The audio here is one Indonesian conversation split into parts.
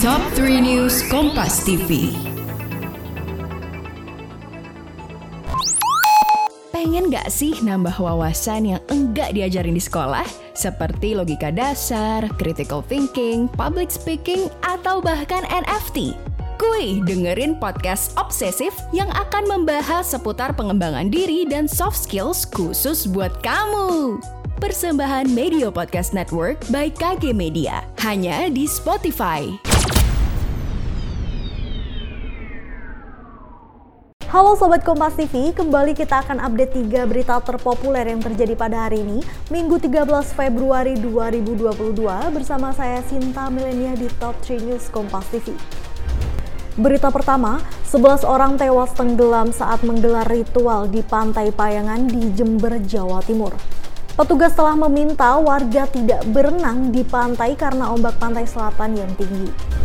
Top 3 News Kompas TV. Pengen gak sih nambah wawasan yang enggak diajarin di sekolah? Seperti logika dasar, critical thinking, public speaking, atau bahkan NFT? Kuy, dengerin podcast Obsesif yang akan membahas seputar pengembangan diri dan soft skills khusus buat kamu. Persembahan Media Podcast Network by KG Media. Hanya di Spotify. Halo Sobat Kompas TV, kembali kita akan update 3 berita terpopuler yang terjadi pada hari ini, Minggu 13 Februari 2022 bersama saya Sinta Milenia di Top 3 News Kompas TV. Berita pertama, 11 orang tewas tenggelam saat menggelar ritual di Pantai Payangan di Jember, Jawa Timur. Petugas telah meminta warga tidak berenang di pantai karena ombak pantai selatan yang tinggi.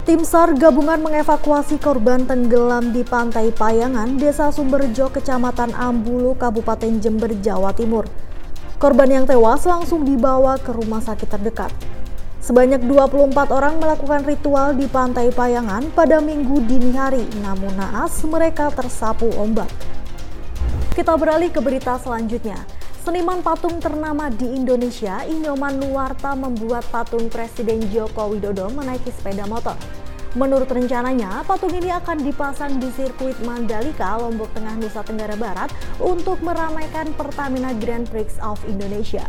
Tim SAR gabungan mengevakuasi korban tenggelam di Pantai Payangan, Desa Sumberjo, Kecamatan Ambulu, Kabupaten Jember, Jawa Timur. Korban yang tewas langsung dibawa ke rumah sakit terdekat. Sebanyak 24 orang melakukan ritual di Pantai Payangan pada minggu dini hari, namun naas mereka tersapu ombak. Kita beralih ke berita selanjutnya. Seniman patung ternama di Indonesia, Inyoman Nuwarta membuat patung Presiden Joko Widodo menaiki sepeda motor. Menurut rencananya, patung ini akan dipasang di sirkuit Mandalika, Lombok Tengah, Nusa Tenggara Barat untuk meramaikan Pertamina Grand Prix of Indonesia.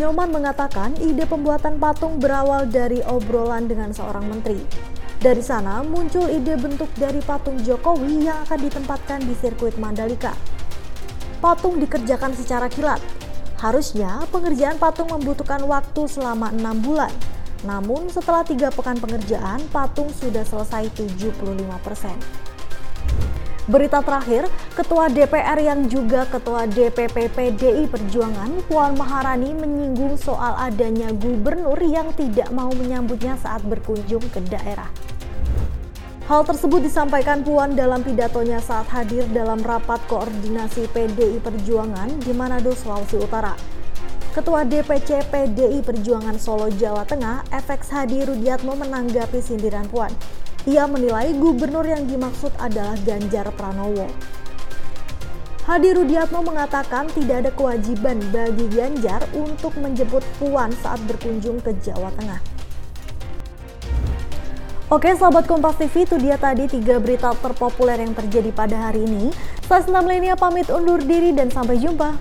Nyoman mengatakan ide pembuatan patung berawal dari obrolan dengan seorang menteri. Dari sana muncul ide bentuk dari patung Jokowi yang akan ditempatkan di sirkuit Mandalika patung dikerjakan secara kilat. Harusnya pengerjaan patung membutuhkan waktu selama enam bulan. Namun setelah tiga pekan pengerjaan, patung sudah selesai 75%. Berita terakhir, Ketua DPR yang juga Ketua DPP PDI Perjuangan, Puan Maharani menyinggung soal adanya gubernur yang tidak mau menyambutnya saat berkunjung ke daerah. Hal tersebut disampaikan Puan dalam pidatonya saat hadir dalam rapat koordinasi PDI Perjuangan di Manado, Sulawesi Utara. Ketua DPC PDI Perjuangan Solo, Jawa Tengah, FX Hadi Rudiatmo menanggapi sindiran Puan. Ia menilai gubernur yang dimaksud adalah Ganjar Pranowo. Hadi Rudiatmo mengatakan tidak ada kewajiban bagi Ganjar untuk menjemput Puan saat berkunjung ke Jawa Tengah. Oke sahabat Kompas TV itu dia tadi tiga berita terpopuler yang terjadi pada hari ini. Saya Senam Lenia pamit undur diri dan sampai jumpa.